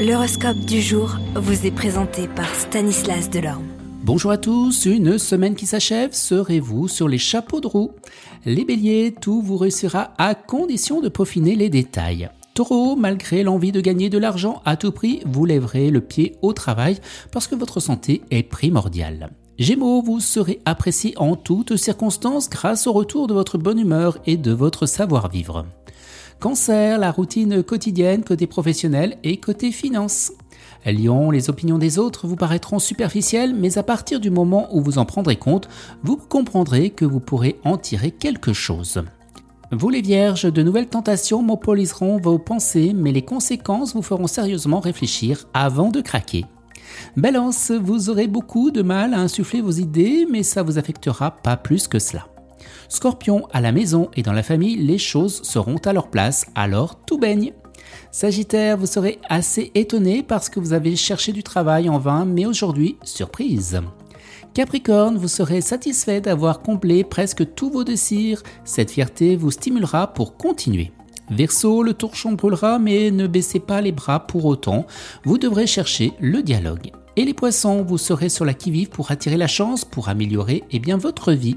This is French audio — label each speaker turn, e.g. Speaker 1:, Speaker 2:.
Speaker 1: L'horoscope du jour vous est présenté par Stanislas Delorme.
Speaker 2: Bonjour à tous, une semaine qui s'achève, serez-vous sur les chapeaux de roue? Les béliers, tout vous réussira à condition de peaufiner les détails. Taureau, malgré l'envie de gagner de l'argent à tout prix, vous lèverez le pied au travail parce que votre santé est primordiale. Gémeaux, vous serez apprécié en toutes circonstances grâce au retour de votre bonne humeur et de votre savoir-vivre. Cancer, la routine quotidienne côté professionnel et côté finance. Lion, les opinions des autres vous paraîtront superficielles, mais à partir du moment où vous en prendrez compte, vous comprendrez que vous pourrez en tirer quelque chose. Vous les vierges, de nouvelles tentations monopoliseront vos pensées, mais les conséquences vous feront sérieusement réfléchir avant de craquer. Balance, vous aurez beaucoup de mal à insuffler vos idées, mais ça vous affectera pas plus que cela. Scorpion, à la maison et dans la famille, les choses seront à leur place, alors tout baigne. Sagittaire, vous serez assez étonné parce que vous avez cherché du travail en vain, mais aujourd'hui, surprise. Capricorne, vous serez satisfait d'avoir comblé presque tous vos désirs. Cette fierté vous stimulera pour continuer. Verseau, le torchon brûlera, mais ne baissez pas les bras pour autant. Vous devrez chercher le dialogue. Et les poissons, vous serez sur la qui-vive pour attirer la chance, pour améliorer eh bien, votre vie.